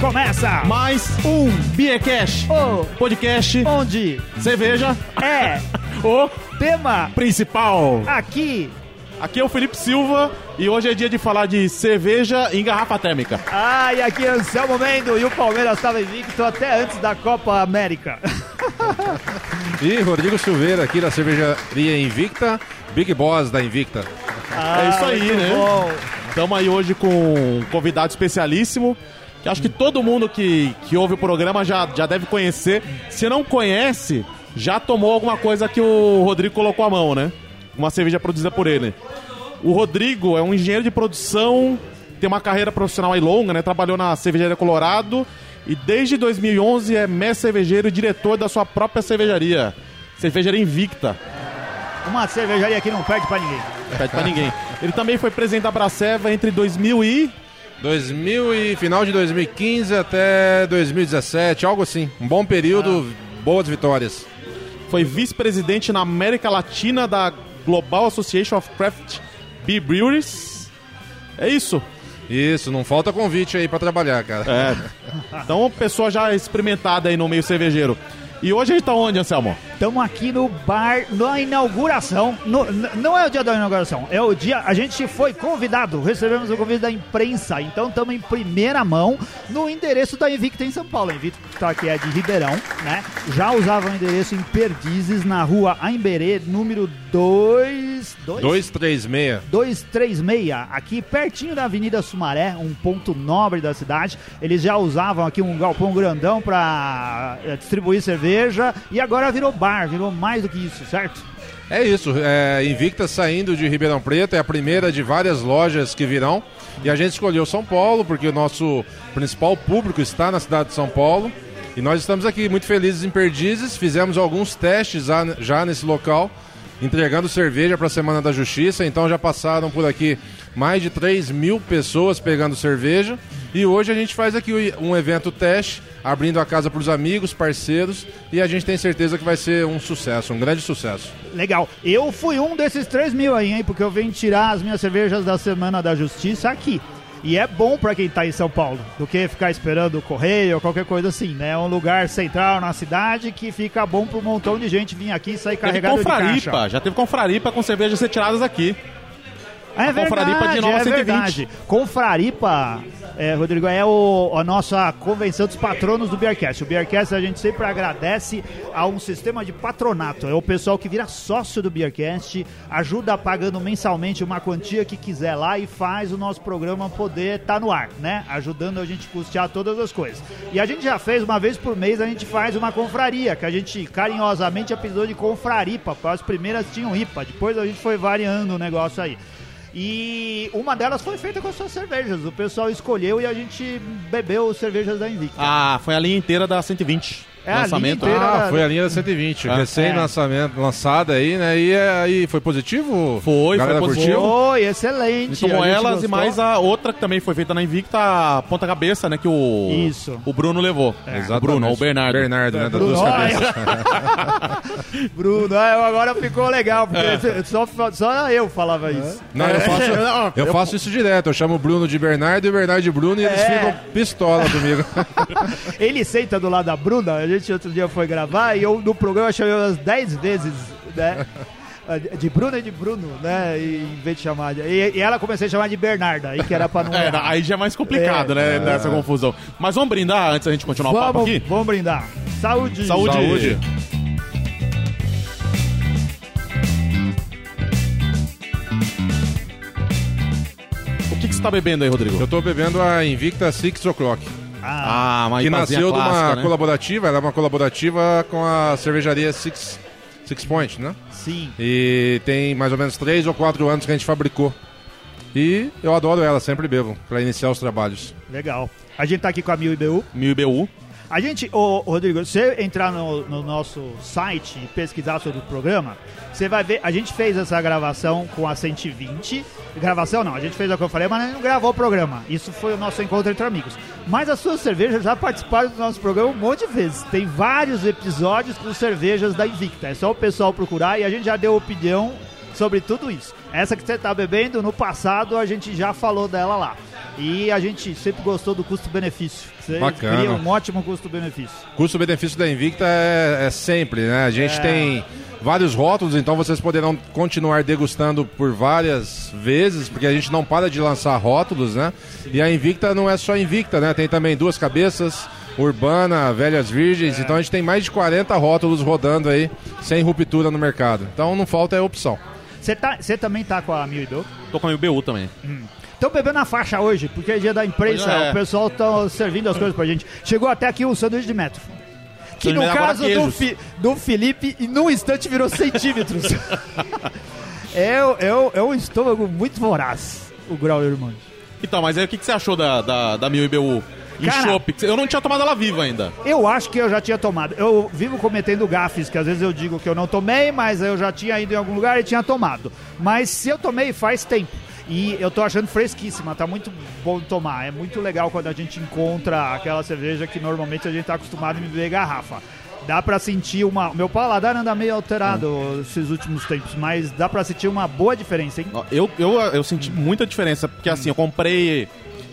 Começa Mais um Beercast, o podcast, onde cerveja, é o tema principal. aqui. Aqui é o Felipe Silva e hoje é dia de falar de cerveja em garrafa térmica. Ah, e aqui é Anselmo Mendo e o Palmeiras estava invicto até antes da Copa América. E Rodrigo Silveira aqui da cervejaria Invicta, Big Boss da Invicta. é isso aí, muito né? Bom. Estamos aí hoje com um convidado especialíssimo, acho que todo mundo que, que ouve o programa já, já deve conhecer. Se não conhece, já tomou alguma coisa que o Rodrigo colocou a mão, né? Uma cerveja produzida por ele. O Rodrigo é um engenheiro de produção, tem uma carreira profissional aí longa, né? Trabalhou na Cervejaria Colorado e desde 2011 é mestre cervejeiro e diretor da sua própria cervejaria, Cervejaria Invicta. Uma cervejaria que não perde pra ninguém. Pede pra ninguém. Ele também foi presidente da Braceva entre 2000 e 2000 e final de 2015 até 2017, algo assim. Um bom período, boas vitórias. foi vice-presidente na América Latina da Global Association of Craft Beer Breweries. É isso. Isso, não falta convite aí pra trabalhar, cara. É. Então, pessoa já experimentada aí no meio cervejeiro. E hoje a gente tá onde, Anselmo? Estamos aqui no bar, na inauguração. No- não é o dia da inauguração, é o dia. A gente foi convidado, recebemos o convite da imprensa. Então estamos em primeira mão no endereço da Invicta em São Paulo. A Invicta que é de Ribeirão, né? Já usava o endereço em Perdizes, na rua Aimberê, número 2. 236. 236, aqui pertinho da Avenida Sumaré, um ponto nobre da cidade. Eles já usavam aqui um galpão grandão para distribuir cerveja e agora virou bar, virou mais do que isso, certo? É isso, é, Invicta saindo de Ribeirão Preto, é a primeira de várias lojas que virão. E a gente escolheu São Paulo, porque o nosso principal público está na cidade de São Paulo. E nós estamos aqui muito felizes em Perdizes, fizemos alguns testes já nesse local, entregando cerveja para a Semana da Justiça. Então já passaram por aqui mais de 3 mil pessoas pegando cerveja. E hoje a gente faz aqui um evento teste, abrindo a casa para os amigos, parceiros. E a gente tem certeza que vai ser um sucesso, um grande sucesso. Legal. Eu fui um desses 3 mil aí, hein? Porque eu venho tirar as minhas cervejas da Semana da Justiça aqui. E é bom pra quem tá em São Paulo, do que ficar esperando o correio ou qualquer coisa assim, né? É um lugar central na cidade que fica bom pra um montão de gente vir aqui e sair carregado de caixa. confraripa, já teve confraripa com cervejas retiradas aqui. É verdade, Confraripa de Nova é 120. verdade. Confraripa, é, Rodrigo, é o, a nossa convenção dos patronos do Beercast. O Beercast a gente sempre agradece a um sistema de patronato. É o pessoal que vira sócio do Beercast, ajuda pagando mensalmente uma quantia que quiser lá e faz o nosso programa poder estar no ar, né? Ajudando a gente a custear todas as coisas. E a gente já fez, uma vez por mês, a gente faz uma confraria, que a gente carinhosamente apelidou de confraripa. As primeiras tinham IPA, depois a gente foi variando o negócio aí. E uma delas foi feita com as suas cervejas. O pessoal escolheu e a gente bebeu cervejas da Invicta. Ah, foi a linha inteira da 120. É, a lançamento. linha inteira. Ah, foi a linha da 120, Ah. recém-lançamento, lançada aí, né? E aí, foi positivo? Foi, Galera foi positivo. Foi, excelente. A gente elas e gostou. mais a outra que também foi feita na Invicta, a ponta cabeça, né? Que o, Isso. o Bruno levou. Exatamente. O Bruno, o Bernardo. Bernardo, né? Das Bruno, duas olha. cabeças. Bruno, ah, agora ficou legal, porque só, só eu falava isso. Não, eu faço, Não, eu faço isso direto. Eu chamo o Bruno de Bernardo e o Bernardo de Bruno e eles É. ficam pistola comigo. Ele senta do lado da Bruna, a gente outro dia foi gravar e eu no programa chamei umas 10 vezes, né? De Bruna e de Bruno, né? E, em vez de chamar de. E, e ela comecei a chamar de Bernarda, aí que era pra não. É, aí já é mais complicado, É. né? Dessa confusão. Mas vamos brindar antes da gente continuar o papo vamos, aqui? vamos brindar. Saúde! Saúde. Saúde. O que, que você tá bebendo aí, Rodrigo? Eu tô bebendo a Invicta Six O'Clock, Ah, Ah, uma que nasceu de uma né? colaborativa. Ela é uma colaborativa com a cervejaria Six, Six Point, né? sim. E tem mais ou menos 3 ou 4 anos que a gente fabricou. E eu adoro ela, sempre bebo, pra iniciar os trabalhos. Legal. A gente tá aqui com a Mil IBU. Mil IBU. A gente, ô, Rodrigo, se você entrar no, no nosso site e pesquisar sobre o programa, você vai ver, a gente fez essa gravação com a 120. Gravação não, a gente fez o que eu falei, mas a gente não gravou o programa. Isso foi o nosso encontro entre amigos. Mas as suas cervejas já participaram do nosso programa um monte de vezes. Tem vários episódios com cervejas da Invicta. É só o pessoal procurar e a gente já deu opinião sobre tudo isso. Essa que você está bebendo, no passado a gente já falou dela lá. E a gente sempre gostou do custo-benefício. Vocês Bacana. criam um ótimo custo-benefício. Custo-benefício da Invicta é, é sempre, né? A gente É. tem vários rótulos, então vocês poderão continuar degustando por várias vezes, porque a gente não para de lançar rótulos, né? E a Invicta não é só Invicta, né? Tem também duas cabeças, Urbana, Velhas Virgens, então a gente tem mais de 40 rótulos rodando aí, sem ruptura no mercado. Então não falta é opção. Você tá, também tá com a Mil e Dou? Tô com a MBU também. Estão bebendo na faixa hoje, porque é dia da imprensa, é. o pessoal tá servindo as coisas pra gente. Chegou até aqui um sanduíche de metro. Que no caso do. Fi- do Felipe, em num instante virou centímetros. é, o- é, o- é um estômago muito voraz, o Grau Irmão. Então, mas aí o que, que você achou da, da, da Mil IBU? Cara- chopp? Eu não tinha tomado ela viva ainda. Eu acho que eu já tinha tomado. Eu vivo cometendo gafes, que às vezes eu digo que eu não tomei, mas eu já tinha ido em algum lugar e tinha tomado. Mas se eu tomei faz tempo. E eu tô achando fresquíssima, tá muito bom tomar. É muito legal quando a gente encontra aquela cerveja que normalmente a gente tá acostumado a beber garrafa. Dá pra sentir uma. Meu paladar anda meio alterado esses últimos tempos, mas dá pra sentir uma boa diferença, hein? Eu, eu, eu senti muita diferença, porque assim, eu comprei.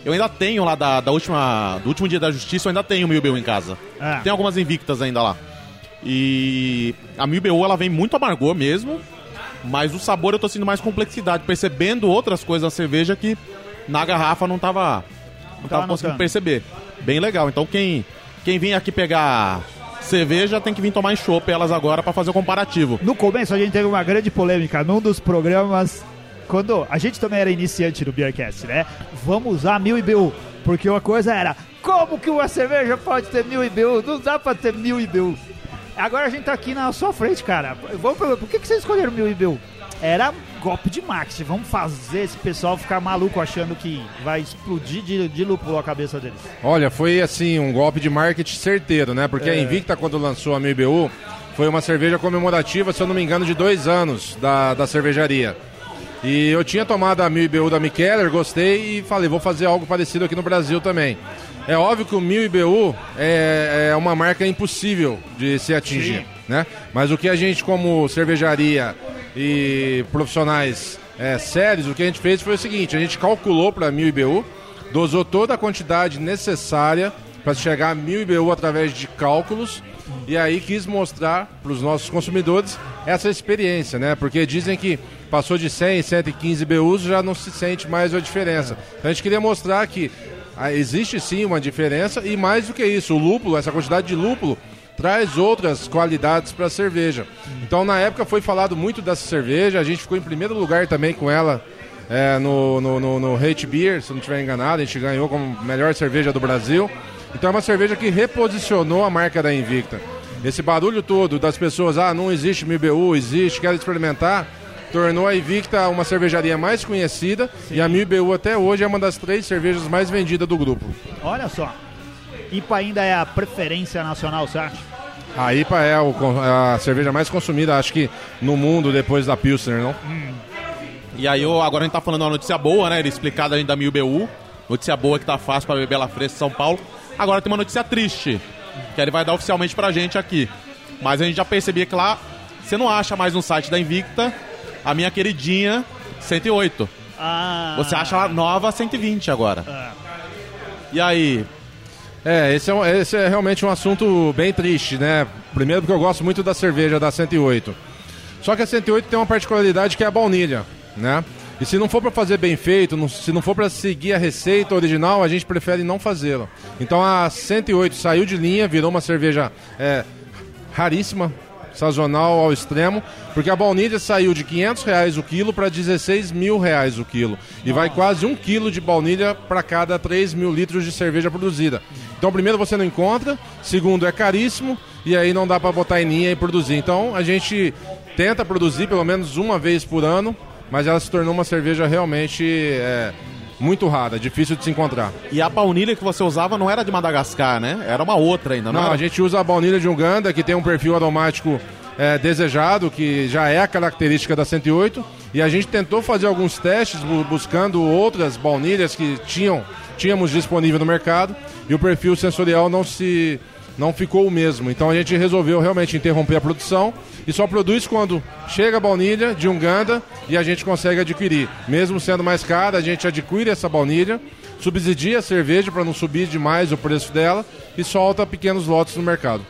Eu ainda tenho lá da, da última, do último dia da justiça, eu ainda tenho Mil IBU em casa. É. Tem algumas invictas ainda lá. E a Mil IBU ela vem muito amargor mesmo, mas o sabor eu tô sentindo mais complexidade, percebendo outras coisas na cerveja que na garrafa não tava, não tava Tava conseguindo notando. perceber. Bem legal. Então quem, quem vem aqui pegar cerveja tem que vir tomar em chopp elas agora pra fazer o comparativo. No começo a gente teve uma grande polêmica num dos programas. Quando a gente também era iniciante no Beercast, né? Vamos usar mil IBU. Porque uma coisa era, como que uma cerveja pode ter mil IBU? Não dá pra ter mil IBU. Agora a gente tá aqui na sua frente, cara. Vamos perguntar, por que, que vocês escolheram mil IBU? Era golpe de marketing. Vamos fazer esse pessoal ficar maluco achando que vai explodir de, de lúpulo a cabeça deles. Olha, foi assim um golpe de marketing certeiro, né? Porque a Invicta, quando lançou a MBU, foi uma cerveja comemorativa, se eu não me engano, de dois anos da, da cervejaria. E eu tinha tomado a 1000 IBU da Mikeller, gostei e falei, vou fazer algo parecido aqui no Brasil também. É óbvio que o 1000 IBU é, é uma marca impossível de se atingir, Sim. né? Mas o que a gente, como cervejaria e profissionais é, sérios, o que a gente fez foi o seguinte: a gente calculou para 1000 IBU, dosou toda a quantidade necessária para chegar a 1000 IBU através de cálculos e aí quis mostrar para os nossos consumidores essa experiência, né? Porque dizem que passou de 100, 115 BUs já não se sente mais a diferença. Então a gente queria mostrar que ah, existe sim uma diferença e mais do que isso, o lúpulo, essa quantidade de lúpulo traz outras qualidades para a cerveja. Então na época foi falado muito dessa cerveja, a gente ficou em primeiro lugar também com ela é, no, no, no, no Hate Beer, se não estiver enganado, a gente ganhou como melhor cerveja do Brasil. Então é uma cerveja que reposicionou a marca da Invicta. Esse barulho todo das pessoas, ah, não existe MIBU, existe, quero experimentar, tornou a Invicta uma cervejaria mais conhecida e a MIBU até hoje é uma das três cervejas mais vendidas do grupo. Olha só. IPA ainda é a preferência nacional, você acha? A IPA é o con- a cerveja mais consumida, acho que no mundo depois da Pilsner, não? E aí, eu- agora a gente tá falando uma notícia boa, né? Ele explicado a gente da 1000 BU. Notícia boa que tá fácil pra beber ela fresca em São Paulo. Agora tem uma notícia triste, que ele vai dar oficialmente pra gente aqui. Mas a gente já percebia que lá você não acha mais no site da Invicta a minha queridinha 108. Ah. Você acha ela nova 120 agora. Ah. E aí? É, esse é, um- esse é realmente um assunto bem triste, né? Primeiro porque eu gosto muito da cerveja da 108. Só que a 108 tem uma particularidade que é a baunilha, né? E se não for para fazer bem feito, não- se não for para seguir a receita original, a gente prefere não fazê-la. Então a 108 saiu de linha, virou uma cerveja é, raríssima, sazonal ao extremo, porque a baunilha saiu de 500 reais o quilo para 16 mil reais o quilo. E vai quase um quilo de baunilha para cada 3 mil litros de cerveja produzida. Então, primeiro, você não encontra, segundo, é caríssimo, e aí não dá para botar em linha e produzir. Então, a gente tenta produzir pelo menos uma vez por ano, mas ela se tornou uma cerveja realmente é, muito rara, difícil de se encontrar. E a baunilha que você usava não era de Madagascar, né? Era uma outra ainda, não, Não, era? a gente usa a baunilha de Uganda, que tem um perfil aromático é, desejado, que já é a característica da 108. E a gente tentou fazer alguns testes bu- buscando outras baunilhas que tinham, tínhamos disponível no mercado e o perfil sensorial não se não ficou o mesmo. Então a gente resolveu realmente interromper a produção e só produz quando chega a baunilha de Uganda e a gente consegue adquirir. Mesmo sendo mais cara, a gente adquire essa baunilha, subsidia a cerveja para não subir demais o preço dela e solta pequenos lotes no mercado.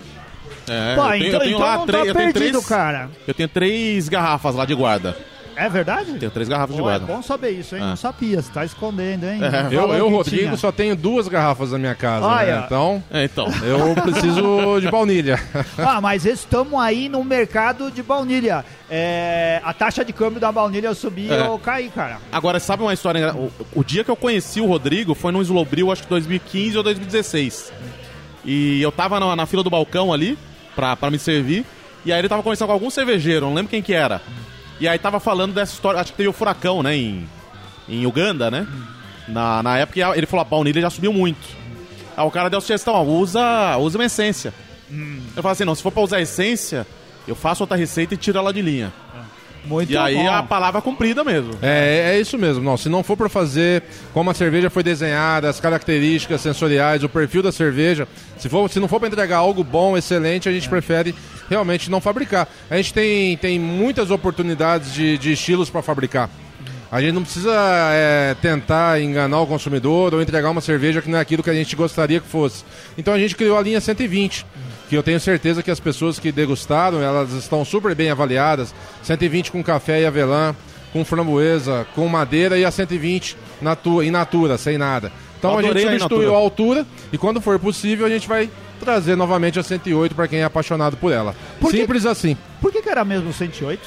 É, Pô, eu tenho, então, eu tenho então lá não três, tá perdido, três, cara. eu tenho três garrafas lá de guarda. É verdade? Tenho três garrafas de Pô, é guarda. bom saber isso, hein? Ah. Não sabia, você tá escondendo, hein? É. Eu, eu Rodrigo, tinha. só tenho duas garrafas na minha casa, Olha. né? Então, É, então. eu preciso de baunilha. Ah, mas estamos aí no mercado de baunilha. É, a taxa de câmbio da baunilha subir É. ou cair, cara. Agora, sabe uma história? O, o dia que eu conheci o Rodrigo foi no Slowbril, acho que 2015 ou 2016. E eu tava na, na fila do balcão ali, pra, pra me servir. E aí ele tava conversando com algum cervejeiro, não lembro quem que era. E aí tava falando dessa história, acho que teve o furacão, né, em, em Uganda, né? Na, na época ele falou, a baunilha já subiu muito. Aí o cara deu sugestão, ó, usa, usa uma essência. Eu falei assim, não, se for pra usar essência, eu faço outra receita e tiro ela de linha. Muito E aí bom. a palavra cumprida mesmo. É, é isso mesmo. Não, se não for para fazer como a cerveja foi desenhada, as características sensoriais, o perfil da cerveja, se, for, se não for para entregar algo bom, excelente, a gente prefere realmente não fabricar. A gente tem, tem muitas oportunidades de, de estilos para fabricar. A gente não precisa é, tentar enganar o consumidor ou entregar uma cerveja que não é aquilo que a gente gostaria que fosse. Então a gente criou a linha 120, que eu tenho certeza que as pessoas que degustaram, elas estão super bem avaliadas. 120 com café e avelã, com framboesa, com madeira e a 120 natu in natura, sem nada. Então a gente substituiu a altura e quando for possível a gente vai trazer novamente a 108 para quem é apaixonado por ela. Por que- Simples assim. Por que, que era mesmo 108?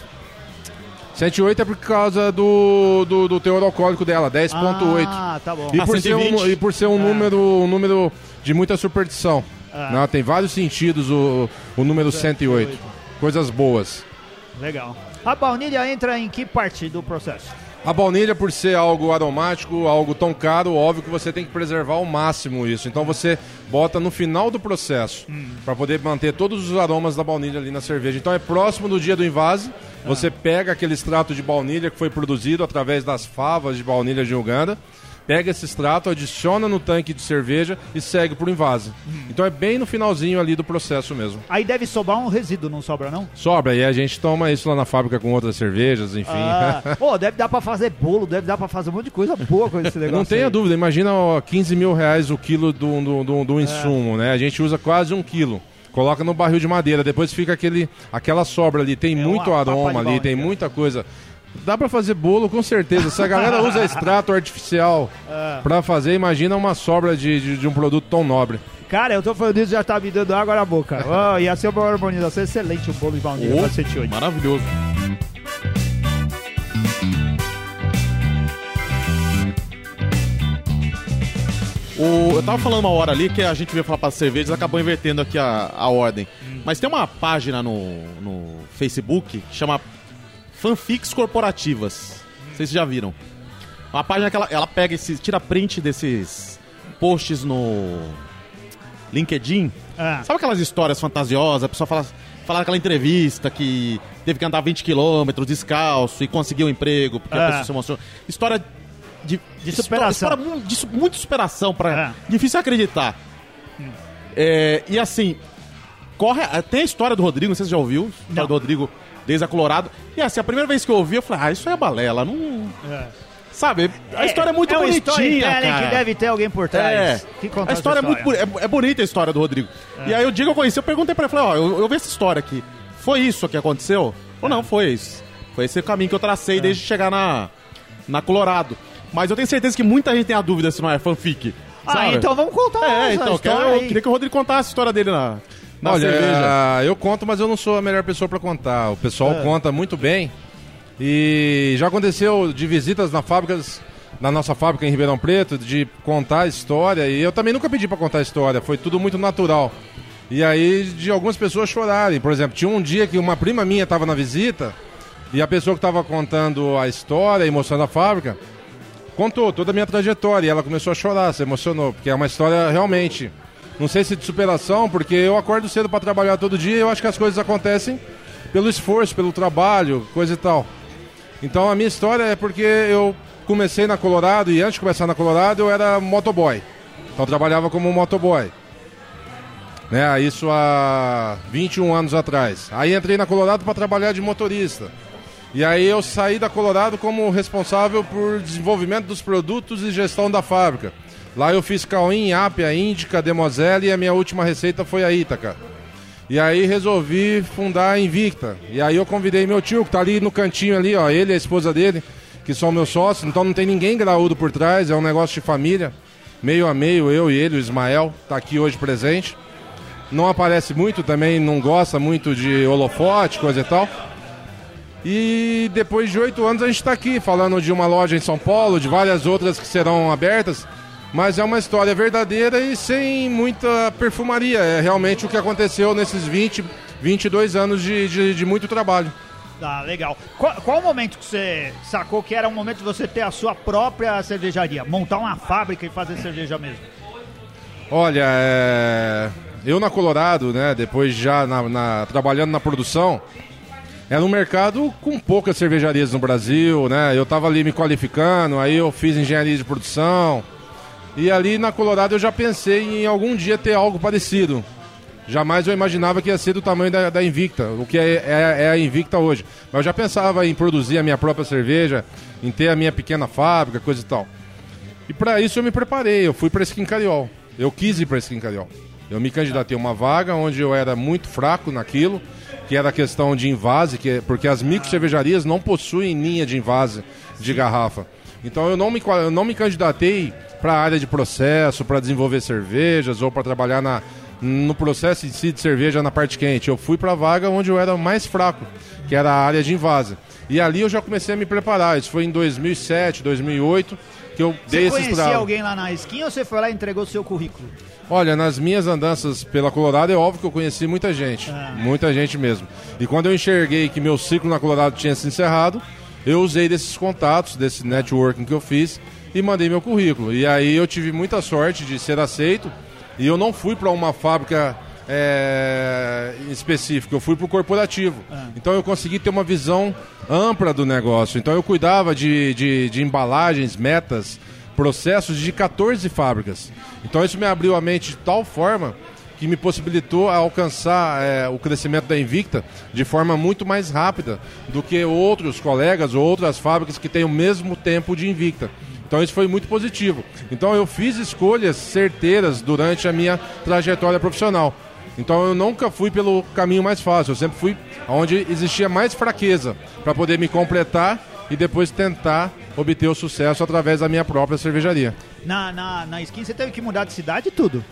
108 é por causa do, do, do teor alcoólico dela, 10.8. Ah, tá bom. E Ah, por, ser um, 120. e por ser um número, um número de muita superstição. Ah. Né? Tem vários sentidos o, o número 108. Coisas boas. Legal. A baunilha entra em que parte do processo? A baunilha, por ser algo aromático, algo tão caro, óbvio que você tem que preservar ao máximo isso. Então você bota no final do processo para poder manter todos os aromas da baunilha ali na cerveja. Então é próximo do dia do invase. Você pega aquele extrato de baunilha que foi produzido através das favas de baunilha de Uganda. Pega esse extrato, adiciona no tanque de cerveja e segue pro invase. Então é bem no finalzinho ali do processo mesmo. Aí deve sobrar um resíduo, não sobra, não? Sobra, e a gente toma isso lá na fábrica com outras cervejas, enfim. Ah, pô, deve dar pra fazer bolo, deve dar pra fazer um monte de coisa boa com esse negócio. Não tenha aí. dúvida, imagina ó, 15 mil reais o quilo do, do, do, É. do insumo, né? A gente usa quase um quilo. Coloca no barril de madeira, depois fica aquele, aquela sobra ali. Tem É muito aroma ali, tem muita coisa. Dá pra fazer bolo com certeza. Se a galera usa extrato artificial É. pra fazer, imagina uma sobra de, de, de um produto tão nobre. Cara, eu tô falando isso já tá me dando água na boca. Oh, ia ser uma harmonização excelente o bolo de baunilha Oh, pra 108. Maravilhoso. O- eu tava falando uma hora ali que a gente veio falar para cervejas, acabou invertendo aqui a, a ordem. Mas tem uma página no, no Facebook que chama Fanfics Corporativas. Não sei se já viram. Uma página que ela, ela pega esses. tira print desses posts no LinkedIn. Ah, Sabe aquelas histórias fantasiosas? A pessoa fala, fala daquela entrevista que teve que andar 20 quilômetros descalço e conseguiu um emprego porque a Ah. pessoa se emocionou. História de, De superação. História, su- muito superação. Pra, Ah. Difícil acreditar. É, e assim, corre, tem a história do Rodrigo, não sei se você já ouviu. A história Não. do Rodrigo desde a Colorado. E assim, a primeira vez que eu ouvi, eu falei, ah, isso é balela. Não. é. Sabe? A história é muito é bonitinha. storytelling cara. que deve ter alguém por trás. É. Que conta a história é muito história. é, é bonita a história do Rodrigo. E aí o dia que eu conheci, eu perguntei pra ele, falei, ó, eu, eu vi essa história aqui. Foi isso que aconteceu? Ou não, foi isso. Foi esse o caminho que eu tracei desde chegar na, na Colorado. Mas eu tenho certeza que muita gente tem a dúvida se não é fanfic. Ah, sabe? então vamos contar É, essa então, eu, história eu aí. queria que o Rodrigo contasse a história dele na, na Olha, cerveja. eu conto, mas eu não sou a melhor pessoa pra contar. O pessoal É. conta muito bem. E já aconteceu de visitas na fábricas, na nossa fábrica em Ribeirão Preto, de contar a história. E eu também nunca pedi pra contar a história, foi tudo muito natural. E aí de algumas pessoas chorarem. Por exemplo, tinha um dia que uma prima minha estava na visita e a pessoa que estava contando a história e mostrando a fábrica contou toda a minha trajetória e ela começou a chorar, se emocionou, porque é uma história realmente, não sei se de superação, porque eu acordo cedo para trabalhar todo dia e eu acho que as coisas acontecem pelo esforço, pelo trabalho, coisa e tal. Então a minha história é porque eu comecei na Colorado e antes de começar na Colorado eu era motoboy. Então trabalhava como motoboy. Né, isso há 21 anos atrás. Aí entrei na Colorado para trabalhar de motorista. E aí eu saí da Colorado como responsável por desenvolvimento dos produtos e gestão da fábrica. Lá eu fiz Cauim, Ápia, Índica, Demoselle e a minha última receita foi a Ítaca. E aí resolvi fundar a Invicta. E aí eu convidei meu tio, que tá ali no cantinho ali, ó, ele e a esposa dele, que são meus sócios, então não tem ninguém graúdo por trás, é um negócio de família. Meio a meio, eu e ele, o Ismael, tá aqui hoje presente. Não aparece muito também, não gosta muito de holofote, coisa e tal. E depois de oito anos a gente está aqui falando de uma loja em São Paulo, de várias outras que serão abertas. Mas é uma história verdadeira e sem muita perfumaria. É realmente o que aconteceu nesses 20, 22 anos de, de, de muito trabalho. Tá, legal. Qual, qual o momento que você sacou que era o momento de você ter a sua própria cervejaria? Montar uma fábrica e fazer cerveja mesmo? Olha, é... eu na Colorado, né, depois já na, na, trabalhando na produção, era um mercado com poucas cervejarias no Brasil, né? Eu estava ali me qualificando, aí eu fiz engenharia de produção. E ali na Colorado eu já pensei em algum dia ter algo parecido. Jamais eu imaginava que ia ser do tamanho da, da Invicta, o que é, é, é, a Invicta hoje. Mas eu já pensava em produzir a minha própria cerveja, em ter a minha pequena fábrica, coisa e tal. E para isso eu me preparei, eu fui para Skin Cariol. Eu quis ir para Skin Cariol. Eu me candidatei a uma vaga onde eu era muito fraco naquilo, que era a questão de invase, que é, porque as micro cervejarias não possuem linha de invase de garrafa. Então eu não me, eu não me candidatei para a área de processo, para desenvolver cervejas ou para trabalhar na, no processo em si de cerveja na parte quente. Eu fui para a vaga onde eu era mais fraco, que era a área de invase. E ali eu já comecei a me preparar. Isso foi em 2007, 2008 que eu você dei esse Você conhecia alguém lá na esquina ou você foi lá e entregou o seu currículo? Olha, nas minhas andanças pela Colorado é óbvio que eu conheci muita gente, ah. muita gente mesmo. E quando eu enxerguei que meu ciclo na Colorado tinha se encerrado, eu usei desses contatos, desse networking que eu fiz e mandei meu currículo. E aí eu tive muita sorte de ser aceito e eu não fui para uma fábrica é, específica, eu fui para o corporativo. Ah. Então eu consegui ter uma visão ampla do negócio. Então eu cuidava de, de, de embalagens, metas, processos de 14 fábricas. Então isso me abriu a mente de tal forma que me possibilitou alcançar é, o crescimento da Invicta de forma muito mais rápida do que outros colegas ou outras fábricas que têm o mesmo tempo de Invicta. Então isso foi muito positivo. Então eu fiz escolhas certeiras durante a minha trajetória profissional. Então eu nunca fui pelo caminho mais fácil, eu sempre fui onde existia mais fraqueza para poder me completar e depois tentar obter o sucesso através da minha própria cervejaria. Na, na, na skin você teve que mudar de cidade e tudo?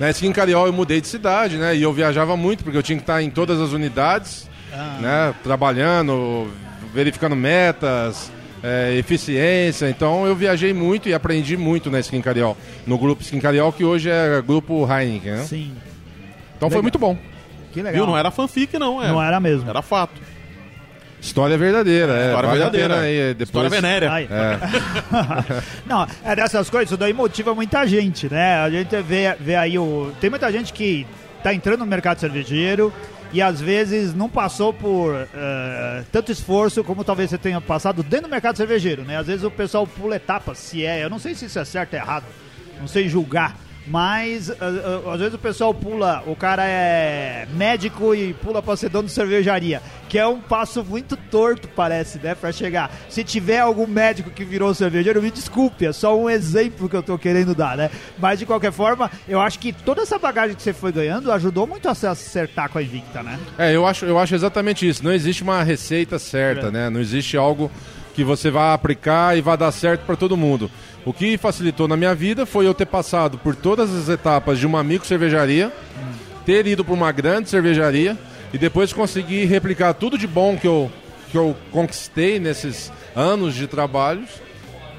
Na skin Cariol eu mudei de cidade, né? E eu viajava muito porque eu tinha que estar em todas as unidades, ah. né? Trabalhando, verificando metas, é, eficiência. Então eu viajei muito e aprendi muito na Skin Cariol, no grupo Skin Cariol, que hoje é grupo Heineken, né? Sim. Então legal. foi muito bom. Que legal. Viu? Não era fanfic, não. Não era mesmo. Era fato. História verdadeira, é. História vale verdadeira. Aí, depois... História venérea. É. não, é dessas coisas, isso daí motiva muita gente, né? A gente vê, vê aí o. Tem muita gente que tá entrando no mercado cervejeiro e às vezes não passou por uh, tanto esforço como talvez você tenha passado dentro do mercado cervejeiro, né? Às vezes o pessoal pula etapas, se é, eu não sei se isso é certo ou errado, não sei julgar, mas uh, uh, às vezes o pessoal pula, o cara é médico e pula pra ser dono de cervejaria, que é um passo muito torto, parece, né, pra chegar. Se tiver algum médico que virou cervejeiro, me desculpe, é só um exemplo que eu tô querendo dar, né? Mas de qualquer forma, eu acho que toda essa bagagem que você foi ganhando ajudou muito a se acertar com a Invicta, né? É, eu acho, eu acho exatamente isso. Não existe uma receita certa, é. né? Não existe algo que você vai aplicar e vai dar certo para todo mundo. O que facilitou na minha vida foi eu ter passado por todas as etapas de uma micro cervejaria, ter ido para uma grande cervejaria e depois conseguir replicar tudo de bom que eu, que eu conquistei nesses anos de trabalhos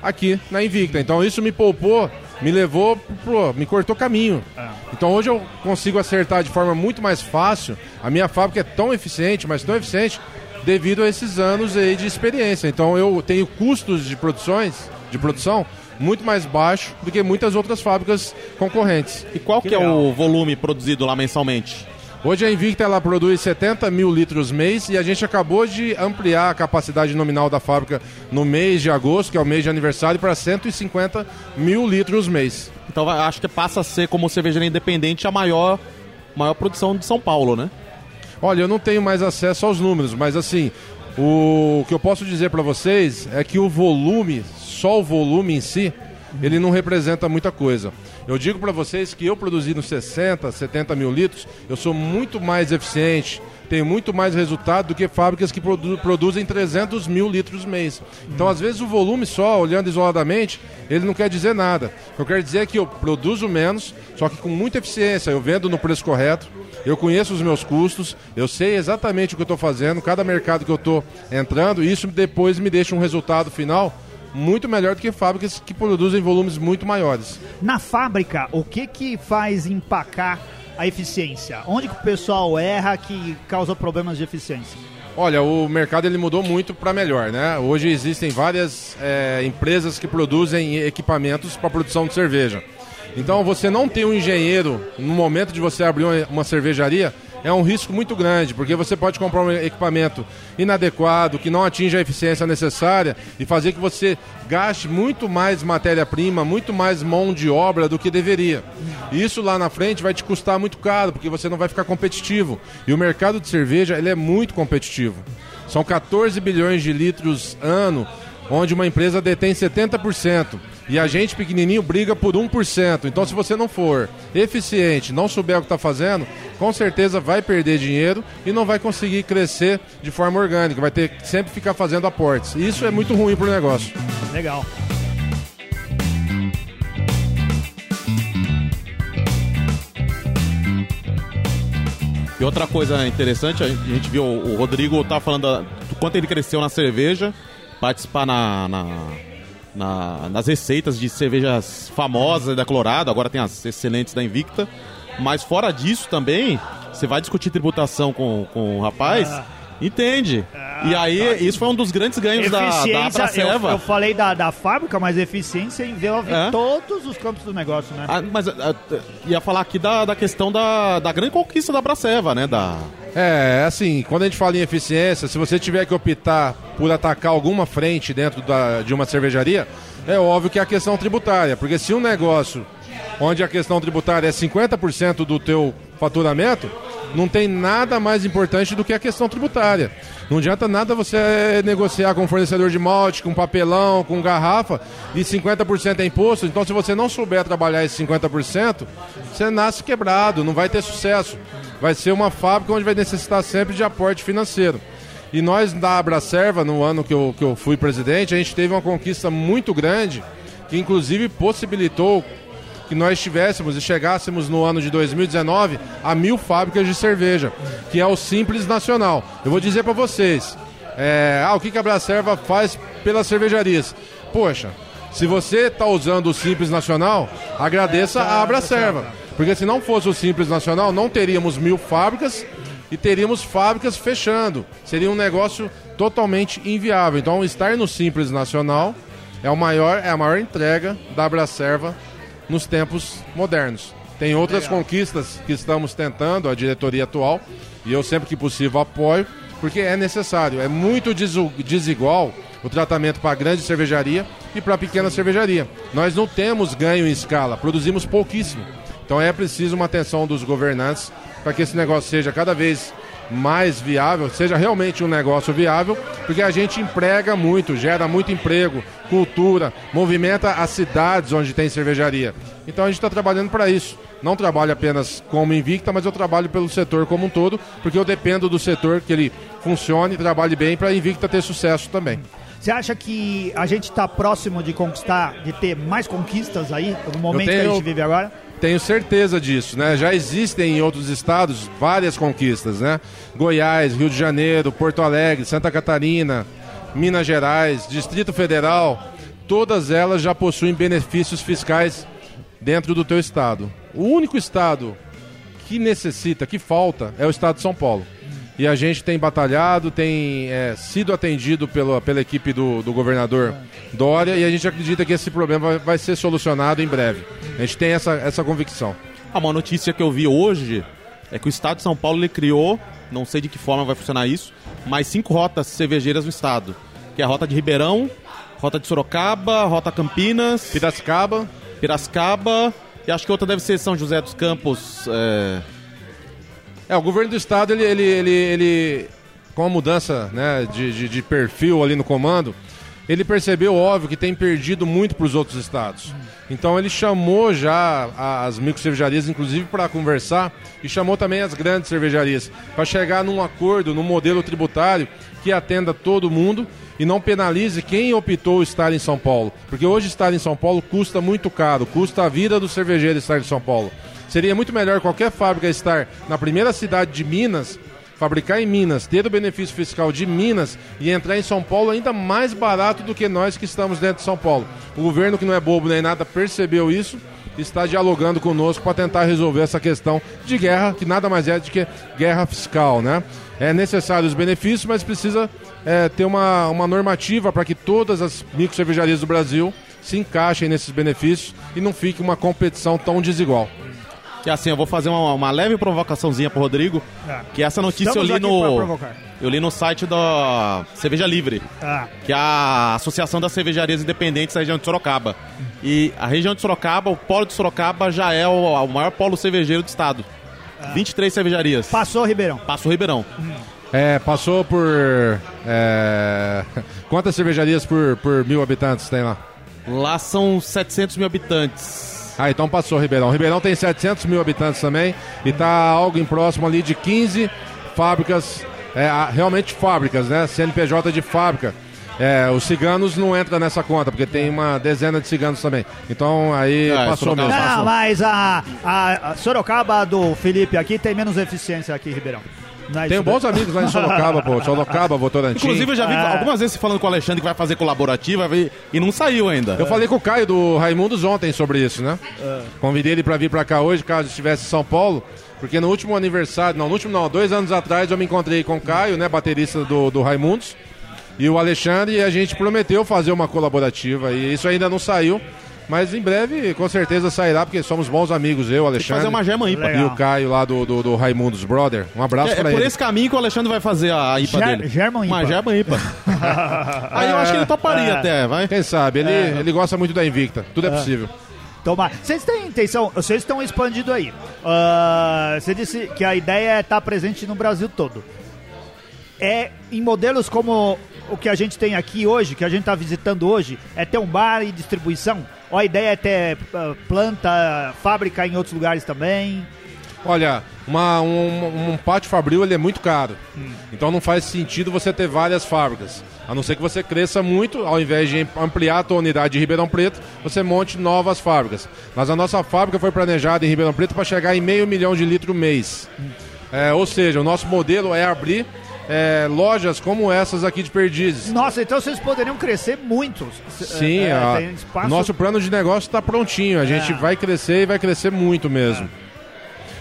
aqui na Invicta. Então isso me poupou, me levou, pro, me cortou caminho. É. Então hoje eu consigo acertar de forma muito mais fácil. A minha fábrica é tão eficiente, mas tão eficiente devido a esses anos aí de experiência. Então eu tenho custos de produções, de produção muito mais baixo do que muitas outras fábricas concorrentes. E qual que, que é o volume produzido lá mensalmente? Hoje a Invicta ela produz 70 mil litros mês e a gente acabou de ampliar a capacidade nominal da fábrica no mês de agosto, que é o mês de aniversário, para 150 mil litros mês. Então acho que passa a ser, como cervejaria independente, a maior, maior produção de São Paulo, né? Olha, eu não tenho mais acesso aos números, mas assim, o que eu posso dizer para vocês é que o volume só o volume em si, ele não representa muita coisa. Eu digo para vocês que eu produzindo 60, 70 mil litros, eu sou muito mais eficiente, tenho muito mais resultado do que fábricas que produ produzem 300 mil litros mês. Então, às vezes, o volume só, olhando isoladamente, ele não quer dizer nada. Eu quero dizer é que eu produzo menos, só que com muita eficiência, eu vendo no preço correto, eu conheço os meus custos, eu sei exatamente o que eu estou fazendo, cada mercado que eu estou entrando, e isso depois me deixa um resultado final muito melhor do que fábricas que produzem volumes muito maiores. Na fábrica, o que que faz empacar a eficiência? Onde que o pessoal erra que causa problemas de eficiência? Olha, o mercado ele mudou muito para melhor, né? Hoje existem várias é, empresas que produzem equipamentos para produção de cerveja. Então você não ter um engenheiro no momento de você abrir uma cervejaria é um risco muito grande, porque você pode comprar um equipamento inadequado, que não atinja a eficiência necessária e fazer que você gaste muito mais matéria-prima, muito mais mão de obra do que deveria. Isso lá na frente vai te custar muito caro, porque você não vai ficar competitivo. E o mercado de cerveja, ele é muito competitivo. São 14 bilhões de litros ano, onde uma empresa detém 70%. E a gente pequenininho briga por 1%. Então, se você não for eficiente, não souber o que está fazendo, com certeza vai perder dinheiro e não vai conseguir crescer de forma orgânica. Vai ter que sempre ficar fazendo aportes. E isso é muito ruim para o negócio. Legal. E outra coisa interessante, a gente viu o Rodrigo tá falando do quanto ele cresceu na cerveja, participar na, na na, nas receitas de cervejas famosas da Colorado, agora tem as excelentes da Invicta. Mas fora disso também, você vai discutir tributação com, com o rapaz. Ah. Entende? Ah, e aí, tá. isso foi um dos grandes ganhos da, da Abraceva. Eu, eu falei da, da fábrica, mas eficiência envolve é? todos os campos do negócio, né? Ah, mas ah, ia falar aqui da, da questão da, da grande conquista da Abraceva, né? Da... É, assim, quando a gente fala em eficiência, se você tiver que optar por atacar alguma frente dentro da, de uma cervejaria, é óbvio que é a questão tributária, porque se um negócio onde a questão tributária é 50% do teu faturamento, não tem nada mais importante do que a questão tributária. Não adianta nada você negociar com fornecedor de malte, com papelão, com garrafa, e 50% é imposto. Então, se você não souber trabalhar esse 50%, você nasce quebrado, não vai ter sucesso. Vai ser uma fábrica onde vai necessitar sempre de aporte financeiro. E nós, da Abracerva, no ano que eu, que eu fui presidente, a gente teve uma conquista muito grande, que inclusive possibilitou que nós tivéssemos e chegássemos no ano de 2019 a mil fábricas de cerveja, que é o Simples Nacional. Eu vou dizer para vocês, é, ah, o que, que a Bracerva faz pelas cervejarias? Poxa, se você está usando o Simples Nacional, agradeça a Abracerva. Porque se não fosse o Simples Nacional, não teríamos mil fábricas e teríamos fábricas fechando. Seria um negócio totalmente inviável. Então, estar no Simples Nacional é, o maior, é a maior entrega da Abracerva nos tempos modernos. Tem outras Legal. conquistas que estamos tentando, a diretoria atual, e eu sempre que possível apoio, porque é necessário. É muito desigual o tratamento para a grande cervejaria e para a pequena cervejaria. Nós não temos ganho em escala, produzimos pouquíssimo. Então é preciso uma atenção dos governantes para que esse negócio seja cada vez mais viável, seja realmente um negócio viável, porque a gente emprega muito, gera muito emprego, cultura, movimenta as cidades onde tem cervejaria. Então a gente está trabalhando para isso. Não trabalho apenas como Invicta, mas eu trabalho pelo setor como um todo, porque eu dependo do setor que ele funcione e trabalhe bem para a Invicta ter sucesso também. Você acha que a gente está próximo de conquistar, de ter mais conquistas aí, no momento tenho, que a gente vive agora? Tenho certeza disso, né? Já existem em outros estados várias conquistas, né? Goiás, Rio de Janeiro, Porto Alegre, Santa Catarina, Minas Gerais, Distrito Federal, todas elas já possuem benefícios fiscais dentro do teu estado. O único estado que necessita, que falta, é o estado de São Paulo. E a gente tem batalhado, tem é, sido atendido pela, pela equipe do, do governador Dória e a gente acredita que esse problema vai, vai ser solucionado em breve. A gente tem essa, essa convicção. Ah, uma notícia que eu vi hoje é que o estado de São Paulo ele criou, não sei de que forma vai funcionar isso, mais cinco rotas cervejeiras no estado. Que é a rota de Ribeirão, rota de Sorocaba, rota Campinas. Piracicaba. Piracicaba. E acho que outra deve ser São José dos Campos. É é, o governo do estado, ele, ele, ele, ele com a mudança né, de, de, de, perfil ali no comando, ele percebeu, óbvio, que tem perdido muito para os outros estados. Então ele chamou já as micro cervejarias, inclusive, para conversar e chamou também as grandes cervejarias para chegar num acordo, num modelo tributário que atenda todo mundo e não penalize quem optou estar em São Paulo. Porque hoje estar em São Paulo custa muito caro, custa a vida do cervejeiro estar em São Paulo. Seria muito melhor qualquer fábrica estar na primeira cidade de Minas fabricar em Minas, ter o benefício fiscal de Minas e entrar em São Paulo ainda mais barato do que nós que estamos dentro de São Paulo. O governo, que não é bobo nem nada, percebeu isso está dialogando conosco para tentar resolver essa questão de guerra, que nada mais é do que guerra fiscal, né? É necessário os benefícios, mas precisa é, ter uma, uma normativa para que todas as micro cervejarias do Brasil se encaixem nesses benefícios e não fique uma competição tão desigual. Que assim, eu vou fazer uma, uma leve provocaçãozinha pro Rodrigo. É. Que essa notícia Estamos eu li no. Eu li no site da Cerveja Livre. Ah. Que é a Associação das Cervejarias Independentes da região de Sorocaba. E a região de Sorocaba, o polo de Sorocaba já é o, o maior polo cervejeiro do estado. Ah. 23 cervejarias. Passou Ribeirão. Passou Ribeirão. Hum. É, passou por. É... Quantas cervejarias por, por mil habitantes tem lá? Lá são 700 mil habitantes. Ah, então passou Ribeirão. Ribeirão tem 700 mil habitantes também e está algo em próximo ali de 15 fábricas, é, realmente fábricas, né? CNPJ de fábrica. É, os ciganos não entram nessa conta, porque tem uma dezena de ciganos também. Então aí é, passou mesmo. Não, passou. mas a, a, Sorocaba do Felipe aqui tem menos eficiência aqui, Ribeirão. É Tenho bons amigos lá em Sorocaba, pô. Sorocaba, Votorantim. Inclusive, eu já vi é. algumas vezes falando com o Alexandre que vai fazer colaborativa e não saiu ainda. Eu falei com o Caio do Raimundos ontem sobre isso, né? É. Convidei ele para vir para cá hoje, caso estivesse em São Paulo. Porque no último aniversário, não, no último não, dois anos atrás eu me encontrei com o Caio, né, baterista do, do Raimundos, e o Alexandre, e a gente prometeu fazer uma colaborativa, e isso ainda não saiu. Mas em breve, com certeza, sairá, porque somos bons amigos, eu, Alexandre. fazer uma gema IPA. E o Caio lá do, do, do Raimundos Brother. Um abraço é, pra é ele. É por esse caminho que o Alexandre vai fazer a IPA Ger dele. German IPA. Uma German IPA. Aí eu acho que ele toparia é. até, vai. Quem sabe? Ele, é. ele gosta muito da Invicta. Tudo é, é. possível. Tomar. Vocês têm intenção, vocês estão expandindo aí. Uh, você disse que a ideia é estar presente no Brasil todo. É em modelos como o que a gente tem aqui hoje, que a gente está visitando hoje, é ter um bar e distribuição? Ou a ideia é ter uh, planta, fábrica em outros lugares também? Olha, uma, um, um pátio fabril ele é muito caro. Hum. Então não faz sentido você ter várias fábricas. A não ser que você cresça muito, ao invés de ampliar a tua unidade de Ribeirão Preto, você monte novas fábricas. Mas a nossa fábrica foi planejada em Ribeirão Preto para chegar em meio milhão de litros mês. Hum. É, ou seja, o nosso modelo é abrir é, lojas como essas aqui de Perdizes. Nossa, então vocês poderiam crescer muito. Sim, é, a, espaço... nosso plano de negócio está prontinho. A gente é. vai crescer e vai crescer muito mesmo. É.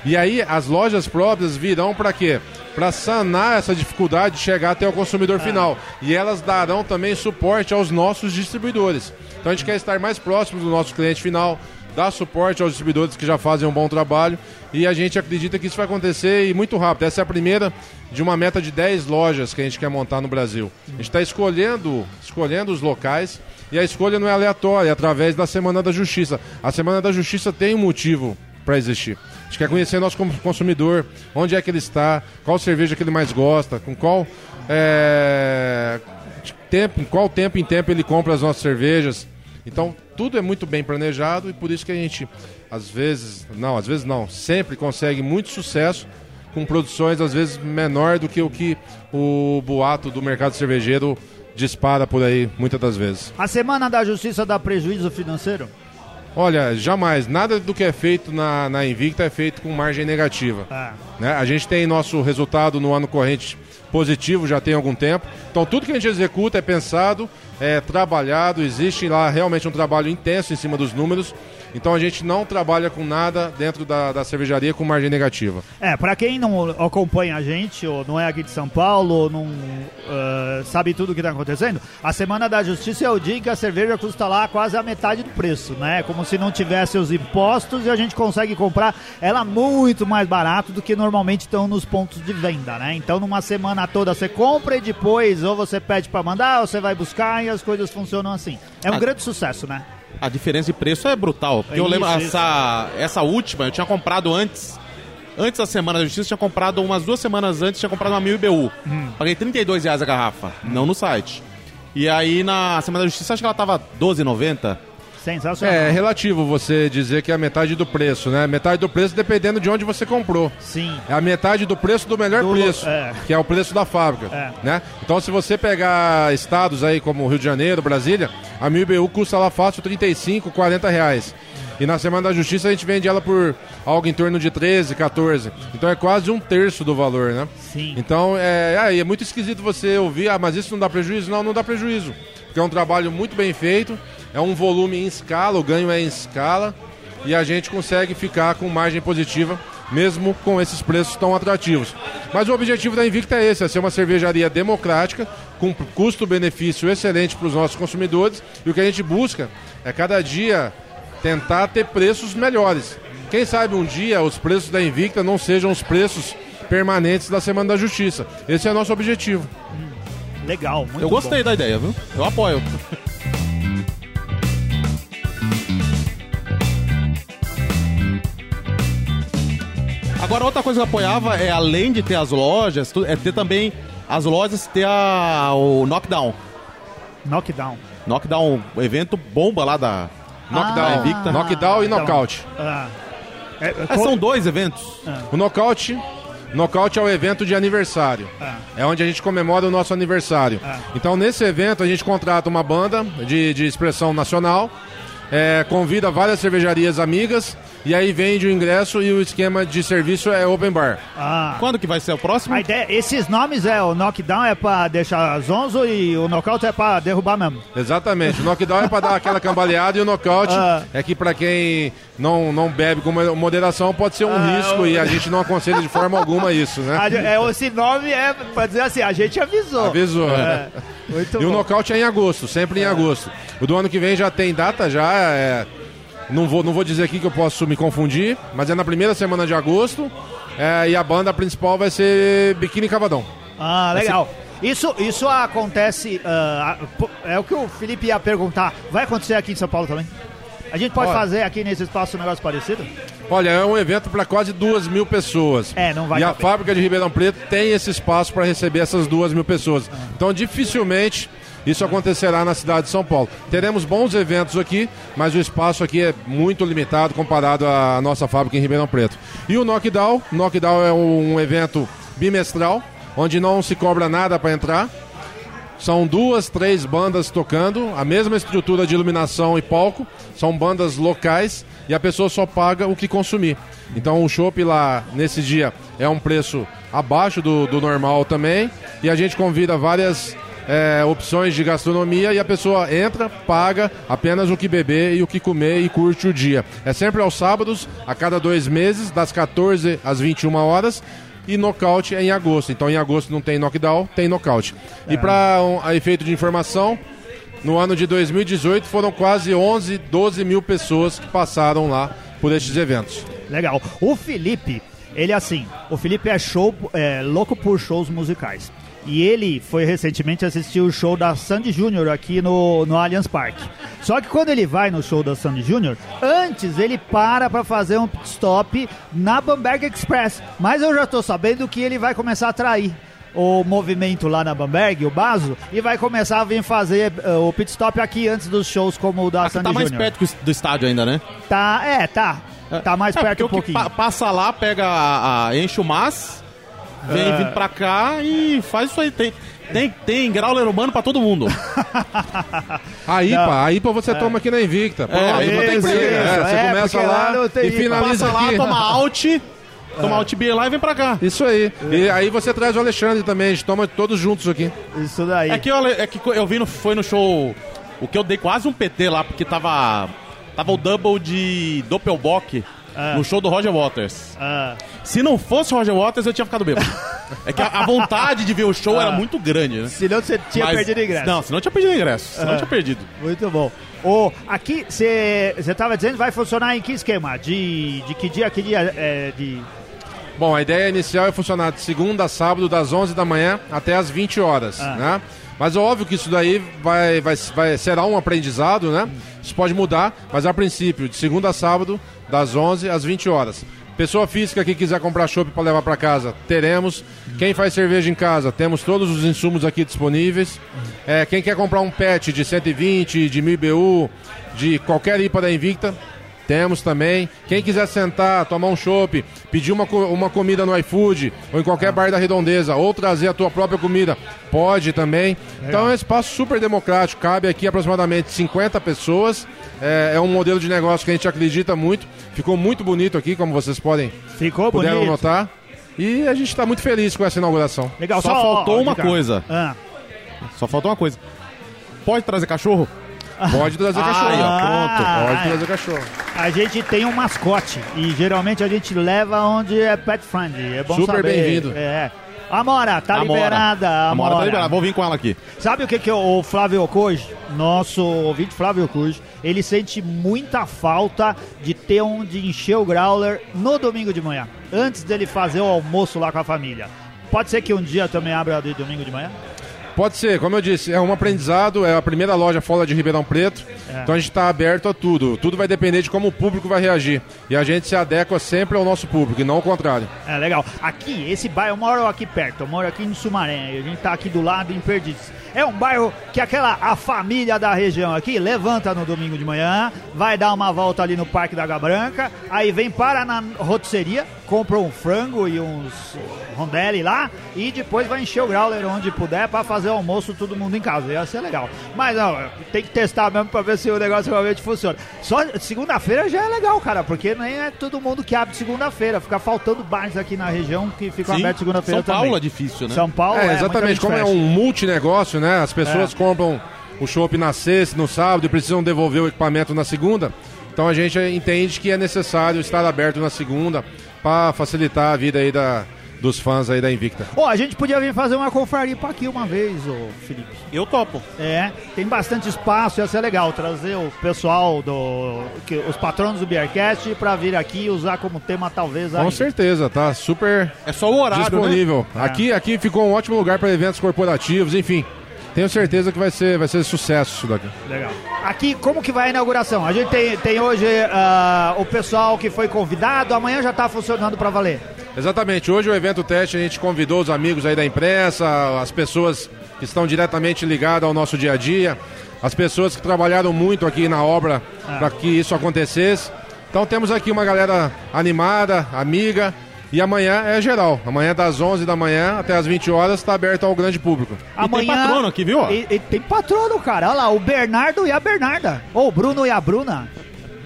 E aí as lojas próprias virão para quê? Para sanar essa dificuldade de chegar até o consumidor é. final. E elas darão também suporte aos nossos distribuidores. Então a gente quer estar mais próximo do nosso cliente final, dar suporte aos distribuidores que já fazem um bom trabalho e a gente acredita que isso vai acontecer e muito rápido. Essa é a primeira de uma meta de 10 lojas que a gente quer montar no Brasil. A gente está escolhendo, escolhendo os locais e a escolha não é aleatória, é através da Semana da Justiça. A Semana da Justiça tem um motivo para existir. A gente quer conhecer nosso consumidor, onde é que ele está, qual cerveja que ele mais gosta, com qual é, tempo, qual tempo em tempo ele compra as nossas cervejas. Então, tudo é muito bem planejado e por isso que a gente, às vezes, não, às vezes não, sempre consegue muito sucesso com produções, às vezes, menor do que o que o boato do mercado cervejeiro dispara por aí, muitas das vezes. A Semana da Justiça dá prejuízo financeiro? Olha, jamais. Nada do que é feito na, na Invicta é feito com margem negativa. Ah. Né? A gente tem nosso resultado no ano corrente positivo já tem algum tempo. Então tudo que a gente executa é pensado, é trabalhado, existe lá realmente um trabalho intenso em cima dos números então a gente não trabalha com nada dentro da, da cervejaria com margem negativa. É, para quem não acompanha a gente, ou não é aqui de São Paulo, ou não uh, sabe tudo o que está acontecendo, a Semana da Justiça é o dia que a cerveja custa lá quase a metade do preço, né? Como se não tivesse os impostos e a gente consegue comprar ela muito mais barato do que normalmente estão nos pontos de venda, né? Então numa semana toda você compra e depois ou você pede para mandar ou você vai buscar e as coisas funcionam assim. É um grande sucesso, né? A diferença de preço é brutal. Porque é eu lembro, isso, essa, essa última, eu tinha comprado antes. Antes da Semana da Justiça, tinha comprado umas duas semanas antes, tinha comprado uma mil IBU. Hum. Paguei 32 reais a garrafa, hum. não no site. E aí na Semana da Justiça acho que ela tava 12,90. Sensacional. É relativo você dizer que é a metade do preço, né? Metade do preço dependendo de onde você comprou. Sim. É a metade do preço do melhor Do- preço, é. que é o preço da fábrica, É. né? Então se você pegar estados aí como Rio de Janeiro, Brasília, a 1000BU custa lá fácil 35, 40 reais. E na Semana da Justiça a gente vende ela por algo em torno de 13, 14. Então é quase um terço do valor, né? Sim. Então é, aí é muito esquisito você ouvir, ah, mas isso não dá prejuízo? Não, não dá prejuízo. Porque é um trabalho muito bem feito, é um volume em escala, o ganho é em escala, e a gente consegue ficar com margem positiva, mesmo com esses preços tão atrativos. Mas o objetivo da Invicta é esse, é ser uma cervejaria democrática, com custo-benefício excelente para os nossos consumidores, e o que a gente busca é cada dia tentar ter preços melhores. Quem sabe um dia os preços da Invicta não sejam os preços permanentes da Semana da Justiça. Esse é o nosso objetivo. Legal, muito Eu gostei bom. da ideia, viu? Eu apoio. Agora, outra coisa que eu apoiava é, além de ter as lojas, é ter também as lojas, ter a, o Knockdown. Knockdown. Knockdown, o evento bomba lá da Knockdown, Ah, Invicta. knockdown e então. knockout. Ah. É, é, É, são dois eventos. O knockout, knockout é o evento de aniversário. Ah. É onde a gente comemora o nosso aniversário. Ah. Então, nesse evento, a gente contrata uma banda de, de expressão nacional, é, convida várias cervejarias amigas, e aí vende o ingresso e o esquema de serviço é open bar. Ah. Quando que vai ser o próximo? A ideia, esses nomes é o knockdown é pra deixar zonzo e o knockout é pra derrubar mesmo. Exatamente. O knockdown é para dar aquela cambaleada e o nocaute Ah. é que para quem não, não bebe com moderação pode ser um Ah, risco o- e a gente não aconselha de forma alguma isso, né? A- é, esse nome é pra dizer assim, a gente avisou. Avisou. É, muito E o bom. nocaute é em agosto, sempre em agosto. O do ano que vem já tem data, já é. Não vou, não vou dizer aqui que eu posso me confundir, mas é na primeira semana de agosto. é, e a banda principal vai ser Biquíni Cavadão. Ah, legal. Isso, isso acontece. ah, pô, é o que o Felipe ia perguntar. Vai acontecer aqui em São Paulo também? A gente pode Olha. fazer aqui nesse espaço um negócio parecido? Olha, é um evento para quase duas mil pessoas. É, não vai E a caber. fábrica de Ribeirão Preto tem esse espaço para receber essas duas mil pessoas. Então, dificilmente isso acontecerá na cidade de São Paulo. Teremos bons eventos aqui, mas o espaço aqui é muito limitado comparado à nossa fábrica em Ribeirão Preto. E o Knockdown, Knockdown é um evento bimestral, onde não se cobra nada para entrar. São duas, três bandas tocando, a mesma estrutura de iluminação e palco. São bandas locais e a pessoa só paga o que consumir. Então o chopp lá nesse dia é um preço abaixo do, do normal também. E a gente convida várias é, opções de gastronomia e a pessoa entra, paga apenas o que beber e o que comer e curte o dia. É sempre aos sábados, a cada dois meses, das 14 às 21 horas e nocaute é em agosto. Então em agosto não tem knockdown, tem nocaute. E para um, efeito de informação, no ano de 2018 foram quase 11, 12 mil pessoas que passaram lá por estes eventos. Legal. O Felipe, ele assim, o Felipe é show, é, louco por shows musicais. E ele foi recentemente assistir o show da Sandy Júnior aqui no, no Allianz Parque. Só que quando ele vai no show da Sandy Júnior, antes ele para pra fazer um pit stop na Bamberg Express. Mas eu já tô sabendo que ele vai começar a atrair o movimento lá na Bamberg, o Baso, e vai começar a vir fazer eh, o pit stop aqui antes dos shows como o da Sandy tá mais Júnior. perto que o- do estádio ainda, né? Tá, é, tá. Tá mais É, perto um pouquinho. pa- passa lá, pega a, a- enche o mas, vem É. vindo pra cá e faz isso aí. Tem, tem, tem grauler humano pra todo mundo. A IPA, a IPA você toma aqui na Invicta. Pô, É, aí não tem isso, briga. isso. é, você É, começa lá lá não e finaliza Passa lá, toma alt, toma alt beer lá e vem pra cá. Isso aí. E aí você traz o Alexandre também, a gente toma todos juntos aqui. Isso daí. É que, eu, é que eu vi no, foi no show. O que eu dei quase um PT lá, porque tava. Tava o double de Doppelbock Ah. no show do Roger Waters. Ah, Se não fosse o Roger Waters, eu tinha ficado bêbado. é que a, a vontade de ver o show Ah. era muito grande, né? senão você tinha Mas- perdido ingresso. Não, senão eu tinha perdido ingresso. Senão eu Ah. tinha perdido. Muito bom. Ô, aqui, você tava dizendo que vai funcionar em que esquema? De, de que dia, que dia? É, de... Bom, a ideia inicial é funcionar de segunda a sábado, das 11 da manhã até as 20 horas, Ah. né? Mas é óbvio que isso daí vai, vai, vai, será um aprendizado, né? Isso pode mudar, mas a princípio, de segunda a sábado, das 11 às 20 horas. Pessoa física que quiser comprar chopp para levar para casa, teremos. Quem faz cerveja em casa, temos todos os insumos aqui disponíveis. É, quem quer comprar um pet de 120, de 1000 BU, de qualquer IPA da Invicta, temos também. Quem quiser sentar, tomar um chopp, pedir uma, uma comida no iFood ou em qualquer bar da redondeza, ou trazer a tua própria comida, pode também. Então é um espaço super democrático, cabe aqui aproximadamente 50 pessoas. É, é um modelo de negócio que a gente acredita muito. Ficou muito bonito aqui, como vocês podem Ficou puderam bonito. notar. E a gente está muito feliz com essa inauguração. Legal, Só só, faltou ó, uma Ricardo. coisa. Ah. Só faltou uma coisa. Pode trazer cachorro? Pode trazer Aí, cachorro. ó, pronto. Ah, Pode trazer cachorro. A gente tem um mascote e geralmente a gente leva onde é pet friendly. É bom Super saber. bem-vindo. É. Amora, tá Amora. liberada. A Amora. Mora tá liberada. Vou vir com ela aqui. Sabe o que, que o Flávio Ocoge, nosso ouvinte Flávio Ocoge, ele sente muita falta de ter onde encher o growler no domingo de manhã, antes dele fazer o almoço lá com a família. Pode ser que um dia também abra de domingo de manhã? Pode ser, como eu disse, é um aprendizado, é a primeira loja fora de Ribeirão Preto, É. então a gente está aberto a tudo. Tudo vai depender de como o público vai reagir. E a gente se adequa sempre ao nosso público, e não ao contrário. É legal. Aqui, esse bairro, eu moro aqui perto, eu moro aqui em Sumaré, e a gente tá aqui do lado em Perdizes. É um bairro que aquela a família da região aqui levanta no domingo de manhã, vai dar uma volta ali no Parque da Água Branca, aí vem para na rotisseria, compra um frango e uns rondelli lá e depois vai encher o growler onde puder para fazer o almoço todo mundo em casa. Ia ser legal. Mas não, tem que testar mesmo para ver se o negócio realmente funciona. Só segunda-feira já é legal, cara, porque nem é todo mundo que abre segunda-feira. Fica faltando bares aqui na região que ficam abertos segunda-feira São Paulo também. é difícil, né? São Paulo É, muita exatamente, gente como é fecha. um multinegócio, né? As pessoas É. compram o chopp na sexta, no sábado e precisam devolver o equipamento na segunda. Então a gente entende que é necessário estar aberto na segunda para facilitar a vida aí da, dos fãs aí da Invicta. Ó, a gente podia vir fazer uma confraria pra aqui uma vez, ô Felipe. Eu topo. É, tem bastante espaço, ia ser legal trazer o pessoal do. que- os patronos do Beercast pra vir aqui e usar como tema talvez. Com certeza, tá super É só o horário, né? disponível. É. Aqui, aqui ficou um ótimo lugar para eventos corporativos, enfim. Tenho certeza que vai ser, vai ser sucesso isso daqui. Legal. Aqui, como que vai a inauguração? A gente tem, tem hoje ah, o pessoal que foi convidado, amanhã já tá funcionando pra valer. Exatamente. Hoje o evento teste a gente convidou os amigos aí da imprensa, as pessoas que estão diretamente ligadas ao nosso dia a dia, as pessoas que trabalharam muito aqui na obra Ah. para que isso acontecesse. Então temos aqui uma galera animada, amiga. E amanhã é geral. Amanhã das 11 da manhã até as 20 horas está aberto ao grande público. Amanhã. patrono aqui, viu? E, e tem patrono, cara. Olha lá, o Bernardo e a Bernarda. Ou o Bruno e a Bruna.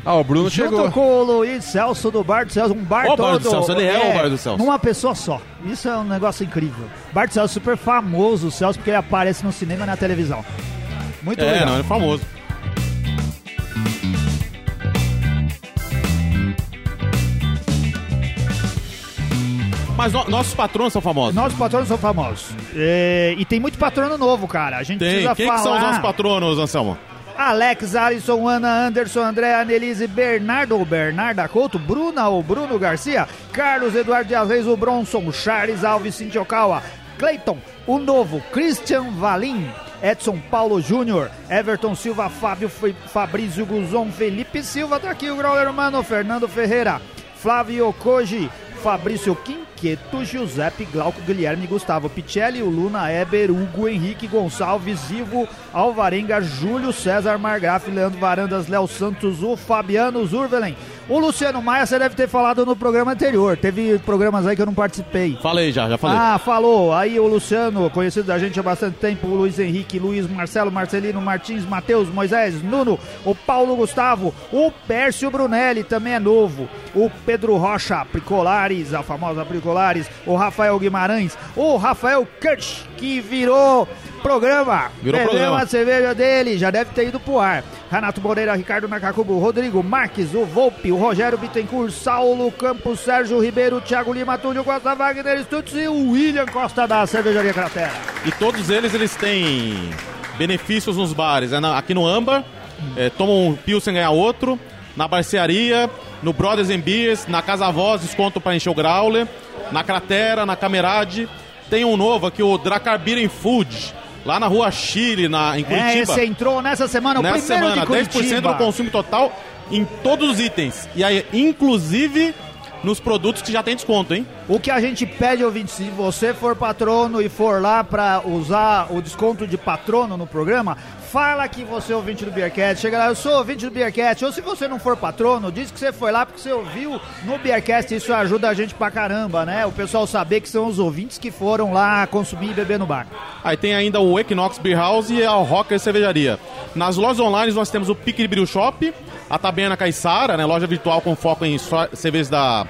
Ah, o Bruno Junto chegou. com o Luiz Celso do Bar do Celso, um bar Ó o todo. Bar do Celso, ele é o Bar do Celso. Numa pessoa só. Isso é um negócio incrível. Bar do Celso super famoso, o Celso, porque ele aparece no cinema e na televisão. Muito É, legal. não, ele é famoso. Mas no- nossos patronos são famosos. Nossos patronos são famosos. É, e tem muito patrono novo, cara. A gente Tem. precisa Quem falar. que são os nossos patronos, Anselmo? Alex, Alisson, Ana, Anderson, André, Anelise, Bernardo, Bernarda Couto, Bruna, o Bruno Garcia, Carlos Eduardo de Azeis, o Bronson, Charles Alves, Cintia Okawa, Cleiton, o Novo, Christian Valim, Edson Paulo Júnior, Everton Silva, Fábio Fabrício Guzon, Felipe Silva, tá aqui o Grauler Mano, Fernando Ferreira, Flávio Koji, Fabrício Quinqueto, Giuseppe Glauco, Guilherme Gustavo Picelli, Luna Eber, Hugo Henrique Gonçalves, Ivo Alvarenga, Júlio César Margraf, Leandro Varandas, Léo Santos, o Fabiano Zurvelen. O Luciano Maia você deve ter falado no programa anterior. Teve programas aí que eu não participei. Falei já, já falei. Ah, falou. Aí o Luciano, conhecido da gente há bastante tempo, o Luiz Henrique, Luiz Marcelo, Marcelino, Martins, Matheus, Moisés, Nuno, o Paulo Gustavo, o Pércio Brunelli, também é novo, o Pedro Rocha, Pricolares, a famosa Pricolares, o Rafael Guimarães, o Rafael Kirsch, que virou programa. Virou Bebeu programa. a cerveja dele, já deve ter ido pro ar. Renato Moreira, Ricardo Nakakubo, Rodrigo Marques, o Volpe, o Rogério Bittencourt, Saulo Campos, Sérgio Ribeiro, Thiago Lima, Túlio Costa, Wagner Stutz e o William Costa da Cervejaria Cratera. E todos eles, eles têm benefícios nos bares. É aqui no Âmbar, é, tomam um Pilsen ganhar outro. Na barcearia, no Brothers and Beers, na Casa Voz, desconto para encher o growler. Na Cratera, na Camerade. Tem um novo aqui, o Dracarbiren Food, lá na Rua Chile, na, em É, Curitiba. esse entrou nessa semana, o Nessa primeiro semana, de 10% Curitiba. do consumo total em todos os itens. E aí, inclusive nos produtos que já tem desconto, hein? O que a gente pede, ouvinte, se você for patrono e for lá para usar o desconto de patrono no programa, fala que você é ouvinte do Beercast, chega lá, eu sou ouvinte do Beercast, ou se você não for patrono, diz que você foi lá porque você ouviu no Beercast, isso ajuda a gente pra caramba, né? O pessoal saber que são os ouvintes que foram lá consumir e beber no bar. Aí tem ainda o Equinox Beer House e a Rocker Cervejaria. Nas lojas online nós temos o Pique Brew Shop, a Tabena Caissara, né, loja virtual com foco em cervejas da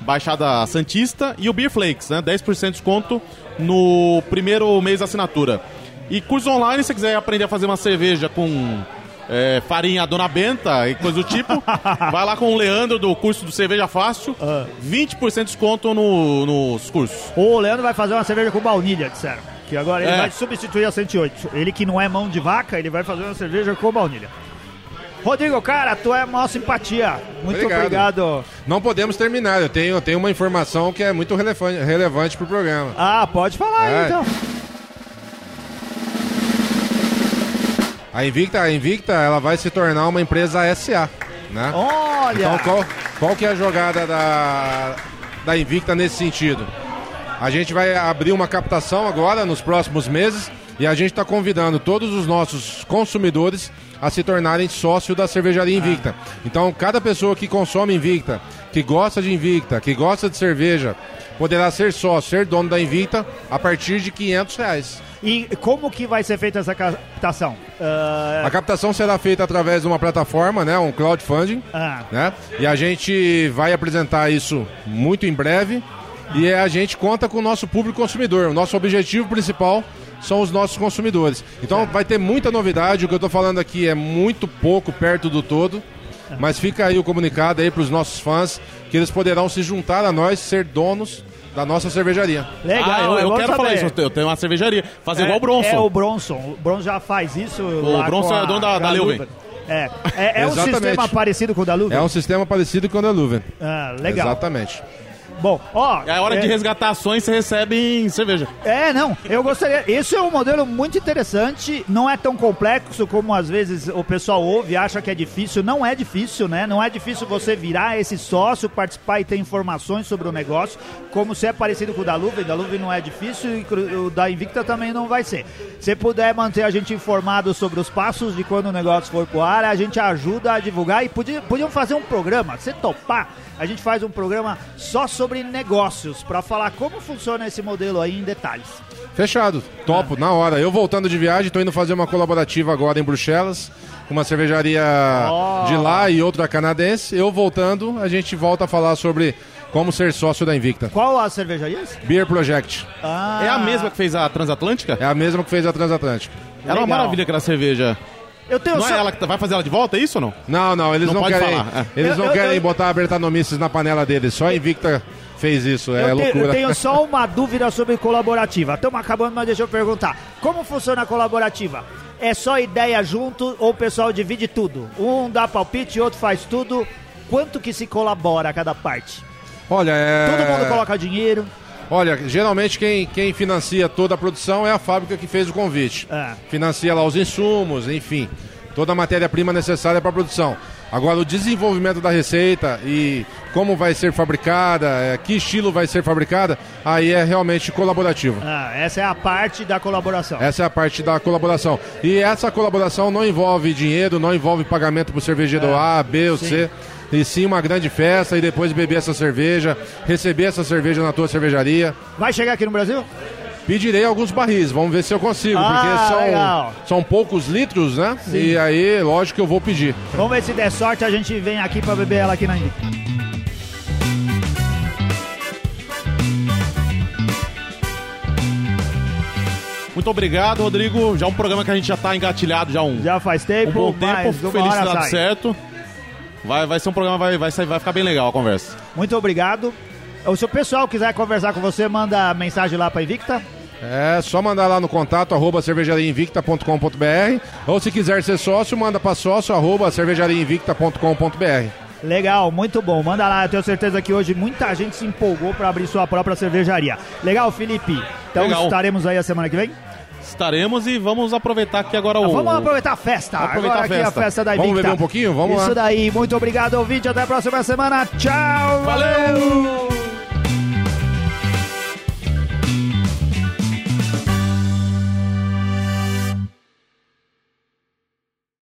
Baixada Santista e o Beer Flakes, né, 10% de desconto no primeiro mês da assinatura. E curso online, se você quiser aprender a fazer uma cerveja com é, farinha Dona Benta e coisa do tipo, vai lá com o Leandro do curso do Cerveja Fácil, 20% de desconto no- nos cursos. O Leandro vai fazer uma cerveja com baunilha, disseram. Que agora ele É. vai substituir a 108. Ele que não é mão de vaca, ele vai fazer uma cerveja com baunilha. Rodrigo, cara, tu é a maior simpatia. Muito Obrigado. obrigado. Não podemos terminar, eu tenho, eu tenho uma informação que é muito relevante, relevante pro programa. Ah, pode falar aí, É. então. A Invicta, a Invicta, ela vai se tornar uma empresa SA, né? Olha! Então qual, qual que é a jogada da, da Invicta nesse sentido? A gente vai abrir uma captação agora nos próximos meses e a gente está convidando todos os nossos consumidores a se tornarem sócio da cervejaria Invicta. Então cada pessoa que consome Invicta, que gosta de Invicta, que gosta de cerveja, poderá ser sócio, ser dono da Invicta a partir de 500 reais. E como que vai ser feita essa captação? Ah, A captação será feita através de uma plataforma, né, um crowdfunding. ah, né? E a gente vai apresentar isso muito em breve. E a gente conta com o nosso público consumidor. O nosso objetivo principal são os nossos consumidores. Então vai ter muita novidade. O que eu estou falando aqui é muito pouco perto do todo. Mas fica aí o comunicado aí para os nossos fãs que eles poderão se juntar a nós, ser donos da nossa cervejaria. legal, ah, eu, é eu quero falar saber. isso, eu tenho uma cervejaria. Fazer É- igual o Bronson. É o Bronson. O Bronson já faz isso. O Bronson é dono da- da Leuven. É, é, é um sistema parecido com o da Leuven? É um sistema parecido com o da Luven. Ah, legal. Exatamente. Bom, ó. É a hora de é- resgatar ações, você recebe em cerveja. É, não, eu gostaria. Esse é um modelo muito interessante, não é tão complexo como às vezes o pessoal ouve e acha que é difícil. Não é difícil, né? Não é difícil você virar esse sócio, participar e ter informações sobre o negócio, como se é parecido com o da Luven. Da Luven não é difícil e o da Invicta também não vai ser. Se puder manter a gente informado sobre os passos de quando o negócio for pro ar, a gente ajuda a divulgar e podia, podiam fazer um programa, se topar, a gente faz um programa só sobre negócios, para falar como funciona esse modelo aí em detalhes. Fechado, topo, na hora. Eu voltando de viagem, tô indo fazer uma colaborativa agora em Bruxelas, com uma cervejaria Ó. de lá e outra canadense. Eu voltando, a gente volta a falar sobre como ser sócio da Invicta. Qual as cervejarias? Beer Project. Ah, É a mesma que fez a Transatlântica? É a mesma que fez a Transatlântica. Ela é uma legal. maravilha aquela cerveja. Eu tenho Não só... é ela que vai fazer ela de volta, é isso ou não? Não, não, eles Não não, querem. falar, é. Eles Eu- não eu- querem eu- botar a Bertanomices na panela deles. Só a Invicta fez isso. É eu, loucura. eu tenho só uma dúvida sobre colaborativa. Estamos acabando, mas deixa eu perguntar. Como funciona a colaborativa? É só ideia junto ou o pessoal divide tudo? Um dá palpite, outro faz tudo. Quanto que se colabora a cada parte? Olha, é. Todo mundo coloca dinheiro. Olha, geralmente quem, quem financia toda a produção é a fábrica que fez o convite. É. Financia lá os insumos, enfim, toda a matéria-prima necessária para a produção. Agora, o desenvolvimento da receita e como vai ser fabricada, é, que estilo vai ser fabricada, aí é realmente colaborativo. Ah, essa é a parte da colaboração. Essa é a parte da colaboração. E essa colaboração não envolve dinheiro, não envolve pagamento para o cervejeiro A, B ou C. E sim uma grande festa e depois beber essa cerveja, receber essa cerveja na tua cervejaria. Vai chegar aqui no Brasil? Pedirei alguns barris, vamos ver se eu consigo, Ah, porque legal. são, são poucos litros, né? E aí, lógico que eu vou pedir. Vamos ver se der sorte, a gente vem aqui para beber ela aqui na Invicta. Muito obrigado, Rodrigo. Já é um programa que a gente já tá engatilhado já há um, Já faz um tempo, bom tempo. feliz dado certo. Vai, vai ser um programa, vai, vai, sair- vai ficar bem legal a conversa. Muito obrigado. Ou Se o pessoal quiser conversar com você, manda mensagem lá para Invicta. É só mandar lá no contato arroba cervejariainvicta.com.br ou se quiser ser sócio, manda para sócio arroba cervejariainvicta.com.br. Legal, muito bom. Manda lá, eu tenho certeza que hoje muita gente se empolgou para abrir sua própria cervejaria. Legal, Felipe. Então Legal. estaremos aí a semana que vem? Estaremos e vamos aproveitar aqui agora o. Vamos aproveitar a festa. Vamos aproveitar agora a aqui festa. a festa da Vamos Invicta. beber um pouquinho? Vamos Isso lá. daí. Muito obrigado, ouvinte. Até a próxima semana. Tchau. Valeu!